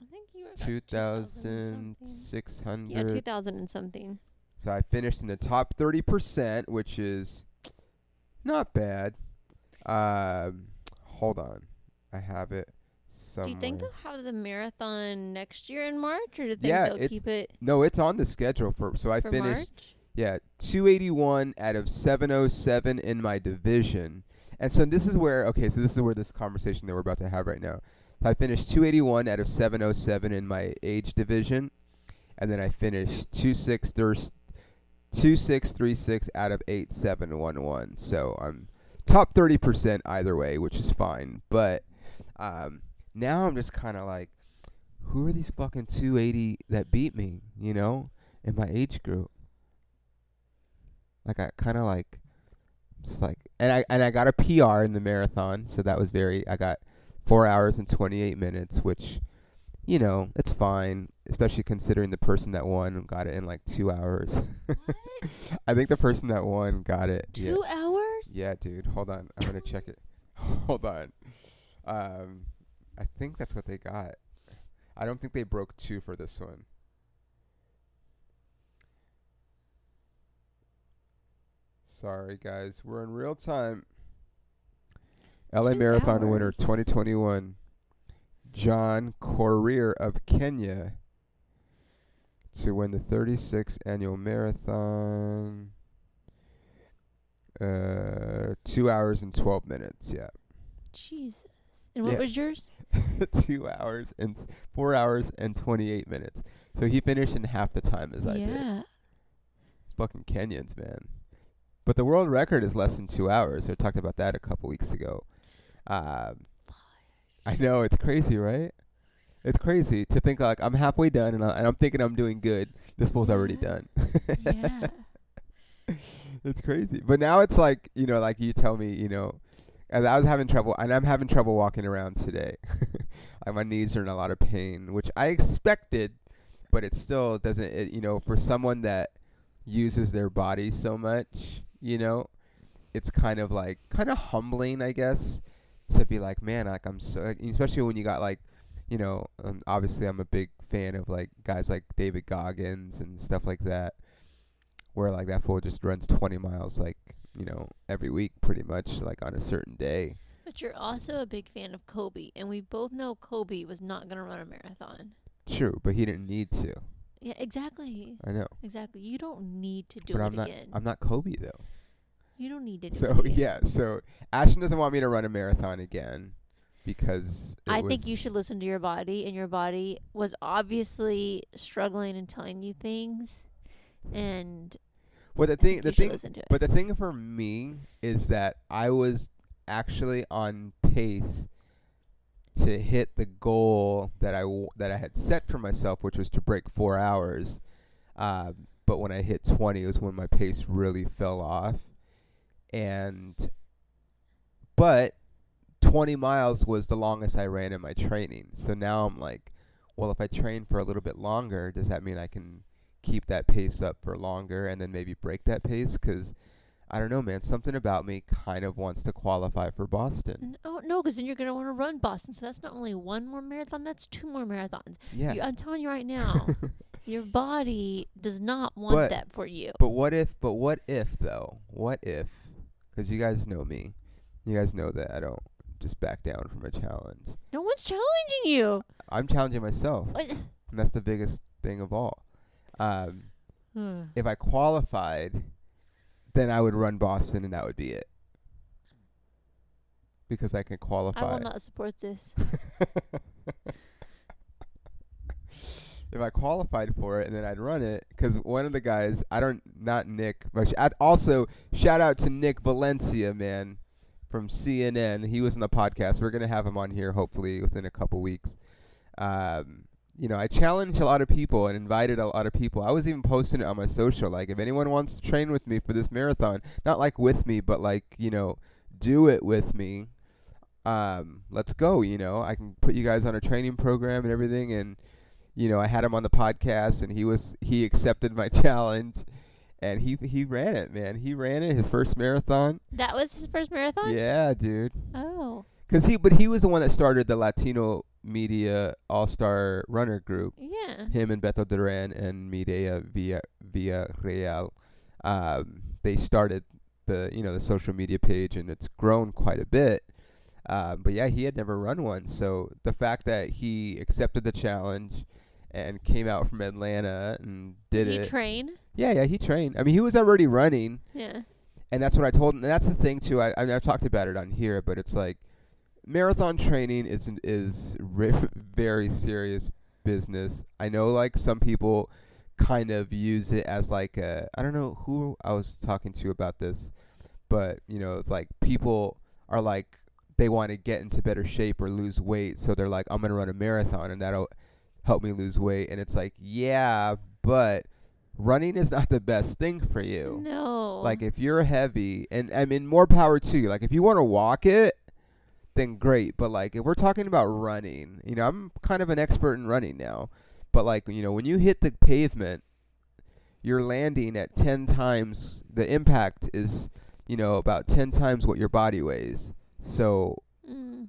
I think you were about 2000 2600 Yeah, 2000 and something. So I finished in the top 30%, which is not bad. Um, hold on. I have it somewhere. Do you think they'll have the marathon next year in March, or do you think Yeah, they'll keep it No, it's on the schedule for so I for finished March? yeah, 281 out of 707 in my division. And so this is where okay, so this is where this conversation that we're about to have right now. I finished 281 out of 707 in my age division, and then I finished 26 2636 out of 8711. So I'm top 30% either way, which is fine. But um, now I'm just kind of like, who are these fucking 280 that beat me, you know, in my age group? Like I kind of like, just like, and I and I got a PR in the marathon, so that was very. I got four hours and 28 minutes, which, you know, it's fine, especially considering the person that won got it in like two hours. I think the person that won got it. yeah. Two hours? Yeah, dude. Hold on. I'm gonna check it. Hold on. Um, I think that's what they got. I don't think they broke two for this one. Sorry, guys. We're in real time. LA Two Marathon winner 2021, John Korir of Kenya, to win the 36th annual marathon. Uh, two hours and 12 minutes. Yeah. Jesus. And what Yeah. was yours? two hours and s- four hours and 28 minutes. So he finished in half the time as I did. yeah. Fucking Kenyans, man. But the world record is less than two hours. I talked about that a couple weeks ago. Um, I know it's crazy, right? It's crazy to think like I'm halfway done and, I, and I'm thinking I'm doing good. This fool's already done. Yeah. it's crazy. But now it's like, you know, like you tell me, you know, and I was having trouble, and I'm having trouble walking around today. like my knees are in a lot of pain, which I expected, but it still doesn't, it, you know, for someone that uses their body so much, you know, it's kind of like, kind of humbling, I guess, to be like, man, like I'm so, like, especially when you got like, you know, um, obviously I'm a big fan of like guys like David Goggins and stuff like that where like that fool just runs 20 miles like you know every week pretty much like on a certain day But you're also a big fan of Kobe, and we both know Kobe was not going to run a marathon. true but he didn't need to Yeah, exactly. i know Exactly. You don't need to do but it i'm not again. i'm not kobe though you don't need to do so it yeah so ashton doesn't want me to run a marathon again because I think you should listen to your body, and your body was obviously struggling and telling you things. And Well, the I thing, the thing, listen to it. but the thing for me is that I was actually on pace to hit the goal that I w- that I had set for myself, which was to break four hours. Um, but when I hit 20, it was when my pace really fell off. And but 20 miles was the longest I ran in my training. So now I'm like, well, if I train for a little bit longer, does that mean I can keep that pace up for longer and then maybe break that pace? Because I don't know, man. Something about me kind of wants to qualify for Boston. Oh no, because then you're gonna want to run Boston. So that's not only one more marathon. That's two more marathons. Yeah. You, I'm telling you right now, your body does not want But- that for you. But what if? But what if though? What if? Because you guys know me. You guys know that I don't just back down from a challenge. No one's challenging you. I'm challenging myself, and that's the biggest thing of all. Um, Hmm. if I qualified, then I would run Boston, and that would be it. Because I can qualify. I will not support this. if I qualified for it and then I'd run it, because one of the guys, I don't, not Nick, but also shout out to Nick Valencia, man, from CNN. He was in the podcast. We're gonna have him on here hopefully within a couple weeks. Um, you know, I challenged a lot of people and invited a lot of people. I was even posting it on my social, like if anyone wants to train with me for this marathon, not like with me, but like you know, do it with me. Um, let's go. You know, I can put you guys on a training program and everything, and you know, I had him on the podcast, and he was he accepted my challenge, and he he ran it, man. He ran it his first marathon. That was his first marathon. Yeah, dude. Oh, Cause he, but he was the one that started the Latino Media All Star Runner Group. yeah. Him and Beto Duran and Mireia Via Via Real, um, they started the you know the social media page, and it's grown quite a bit. Um, but yeah, he had never run one, so the fact that he accepted the challenge and came out from Atlanta and did he it, train? yeah, yeah, he trained. I mean, he was already running, Yeah. and that's what I told him. And that's the thing too. I I mean, I've talked about it on here, but it's like marathon training is is very serious business. I know like some people kind of use it as like a I don't know who I was talking to about this, but you know, it's like people are like they want to get into better shape or lose weight, so they're like I'm going to run a marathon and that'll help me lose weight and it's like, yeah, but running is not the best thing for you. No. Like if you're heavy, and I mean more power to you. Like if you want to walk it, then great. But like if we're talking about running, you know, I'm kind of an expert in running now. But like you know, when you hit the pavement, you're landing at ten times the impact is you know about ten times what your body weighs. So Mm.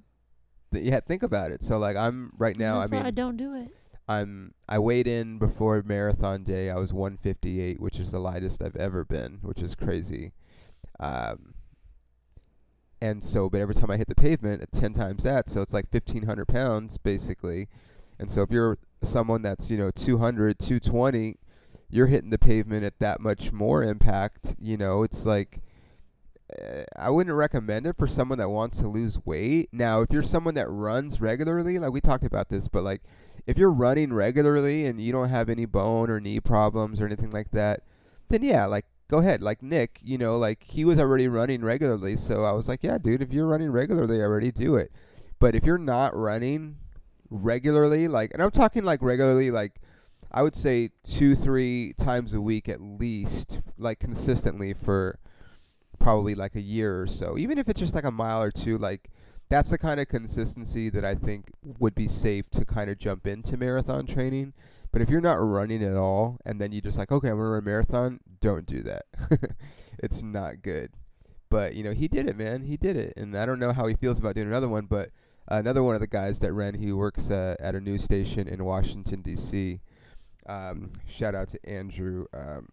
th- yeah, think about it. So like I'm right now. That's I mean, why I don't do it. I'm I weighed in before marathon day. I was 158, which is the lightest I've ever been, which is crazy. Um, and so, but every time I hit the pavement, it's 10 times that, so it's like 1,500 pounds basically. And so, if you're someone that's you know 200, 220, you're hitting the pavement at that much more impact. You know, it's like uh, I wouldn't recommend it for someone that wants to lose weight. Now, if you're someone that runs regularly, like we talked about this, but like if you're running regularly and you don't have any bone or knee problems or anything like that, then yeah, like go ahead. Like Nick, you know, like he was already running regularly, so I was like, yeah, dude, if you're running regularly already, do it. But if you're not running regularly, like, and I'm talking like regularly, like I would say two, three times a week at least, like consistently for probably like a year or so. Even if it's just like a mile or two, like that's the kind of consistency that I think would be safe to kind of jump into marathon training. But if you're not running at all and then you just like, okay, I'm gonna run a marathon, don't do that. it's not good. But you know, he did it, man. He did it, and I don't know how he feels about doing another one. But another one of the guys that ran, he works uh, at a news station in Washington D.C. Um, shout out to Andrew. Um,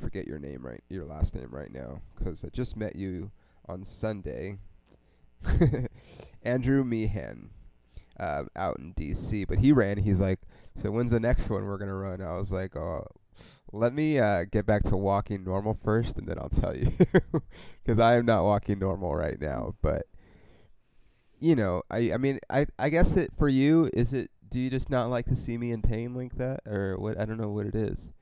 forget your name right, your last name right now, because I just met you on Sunday. Andrew Meehan, uh, out in D.C. But he ran. He's like, so when's the next one we're gonna run? I was like, oh, let me uh, get back to walking normal first, and then I'll tell you, because I am not walking normal right now. But you know, I I mean, I I guess it for you is it. Do you just not like to see me in pain like that, or what? I don't know what it is.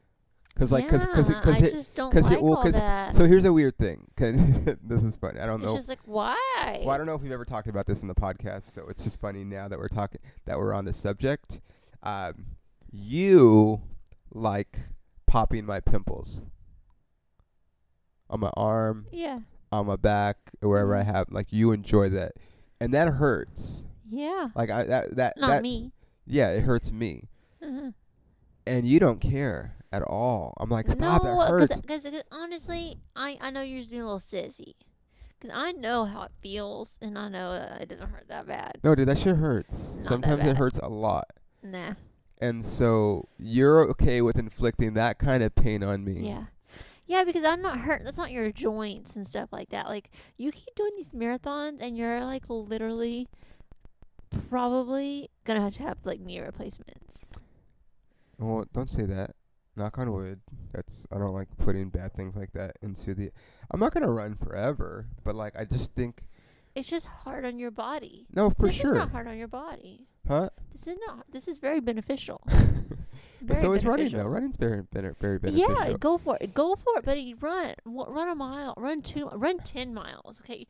Cause like, cause, cause, it, Yeah, cause I it. just don't 'cause it- well, all 'cause- that. So here's a weird thing. this is funny. I don't it's know. just like why? Well, I don't know if we've ever talked about this in the podcast, so it's just funny now that we're talking that we're on the subject. Um, you like popping my pimples on my arm, Yeah. on my back, wherever I Mhm. have. Like you enjoy that, and that hurts. Yeah. Like I that that Not that me. yeah, it hurts me, Uh-huh. and you don't care at all. I'm like, stop, no, that hurts. because honestly, I I know you're just being a little sissy. Because I know how it feels, and I know uh, it doesn't hurt that bad. No, dude, that shit hurts. that Sometimes it hurts a lot. Nah. And so you're okay with inflicting that kind of pain on me. Yeah. Yeah, because I'm not hurt. That's not your joints and stuff like that. Like you keep doing these marathons, and you're like literally, probably gonna have to have like knee replacements. Well, don't say that. Knock on wood. That's I don't like putting bad things like that into the. I'm not gonna run forever, but like I just think It's just hard on your body. no for this sure, is not hard on your body. huh? This is not. This is very beneficial. Very so is running though. Running's very very very beneficial. Yeah, go for it. Go for it, buddy. Run, run a mile. Run two. Run ten miles. Okay,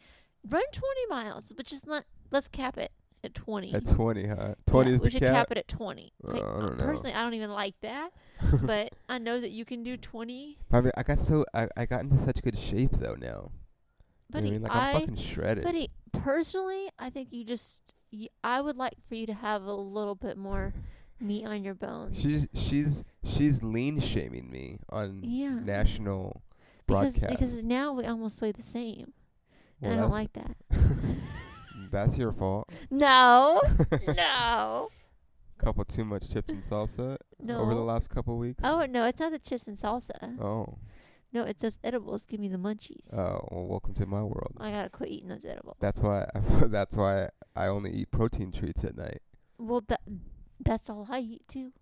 run twenty miles, but just not. Let's cap it at twenty. At 20, huh? 20 Yeah, is we the should cap. cap it at twenty. Okay, Uh, I don't know. personally, I don't even like that, but I know that you can do twenty. I mean, I got so I, I got into such good shape though now. You know I mean, like I, am fucking shredded. buddy, personally, I think you just. y I would like for you to have a little bit more meat on your bones. She's she's she's lean shaming me on yeah, national because broadcast. because now we almost weigh the same. Well, and I don't like that. That's your fault. No, no, couple too much chips and salsa no. over the last couple weeks. Oh no, it's not the chips and salsa. Oh. No, it's those edibles. Give me the munchies. Oh, well, welcome to my world. I gotta quit eating those edibles. That's why. that's why I only eat protein treats at night. well, that that's all I eat too.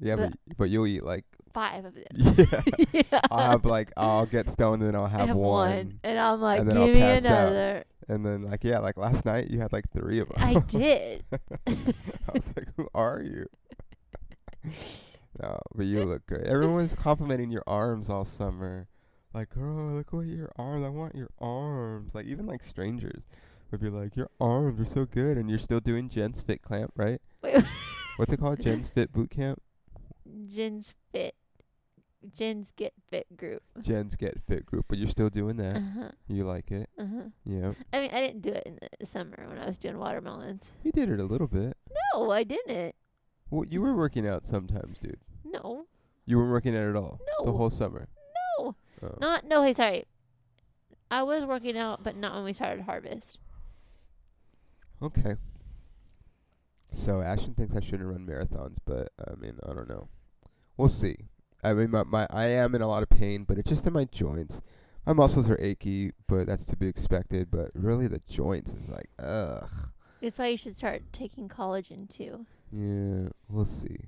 Yeah, but But- but you'll eat like Five of them. yeah. yeah. I'll have like I'll get stoned and then I'll have, have one. and I'm like, and give I'll me pass out. another. and then like yeah, like last night you had like three of them. I did. I was like, who are you? no, but you look great. Everyone was complimenting your arms all summer. Like, girl, look at your arms. I want your arms. Like, even like strangers would be like, your arms are so good. And you're still doing Jen's Fit Clamp, right? Wait, What's it called? Jen's Fit Boot Camp? Jen's fit. Jen's get fit group. Jen's Get Fit Group. But you're still doing that. Uh huh. You like it. Uh huh. Yeah. I mean, I didn't do it in the summer when I was doing watermelons. You did it a little bit. No, I didn't. Well, you were working out sometimes, dude. No, You weren't working out at all. No. The whole summer. no, Oh. not no. Hey, sorry. I was working out, but not when we started harvest. Okay. So Ashton thinks I shouldn't run marathons, but I mean, I don't know. We'll see. I mean, my, my I am in a lot of pain, but it's just in my joints. My muscles are achy, but that's to be expected. But really, the joints is like, ugh. That's why you should start taking collagen too. Yeah, we'll see.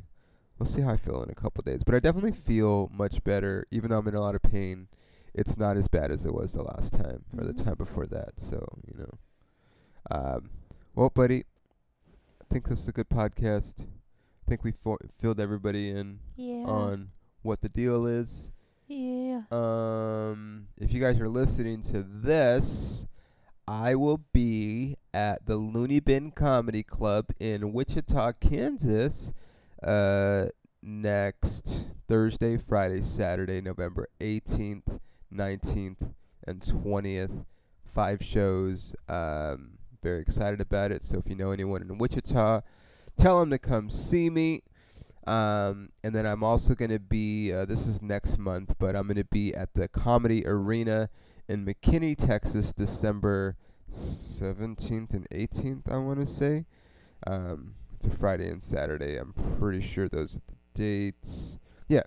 We'll see how I feel in a couple days. But I definitely feel much better, even though I'm in a lot of pain. It's not as bad as it was the last time or the Mhm. time before that. So you know. Um, well, buddy, I think this is a good podcast. I think we fo- filled everybody in Yeah. on what the deal is. yeah. Um, if you guys are listening to this, I will be at the Loony Bin Comedy Club in Wichita, Kansas, uh, next Thursday, Friday, Saturday, November 18th, 19th, and 20th. Five shows. Um, very excited about it. So if you know anyone in Wichita, tell them to come see me. Um, and then I'm also going to be, uh, this is next month, but I'm going to be at the Comedy Arena in McKinney, Texas, December 17th and 18th, I want to say. Um, it's a Friday and Saturday. I'm pretty sure those are the dates. Yeah.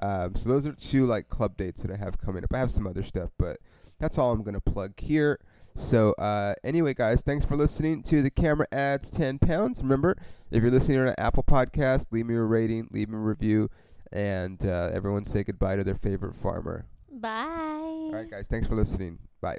Um, so those are two like club dates that I have coming up. I have some other stuff, but that's all I'm going to plug here. So uh, anyway, guys, thanks for listening to the Camera Adds 10 Pounds. Remember, if you're listening on an Apple podcast, leave me a rating, leave me a review, and uh, everyone say goodbye to their favorite farmer. Bye. All right, guys, thanks for listening. Bye.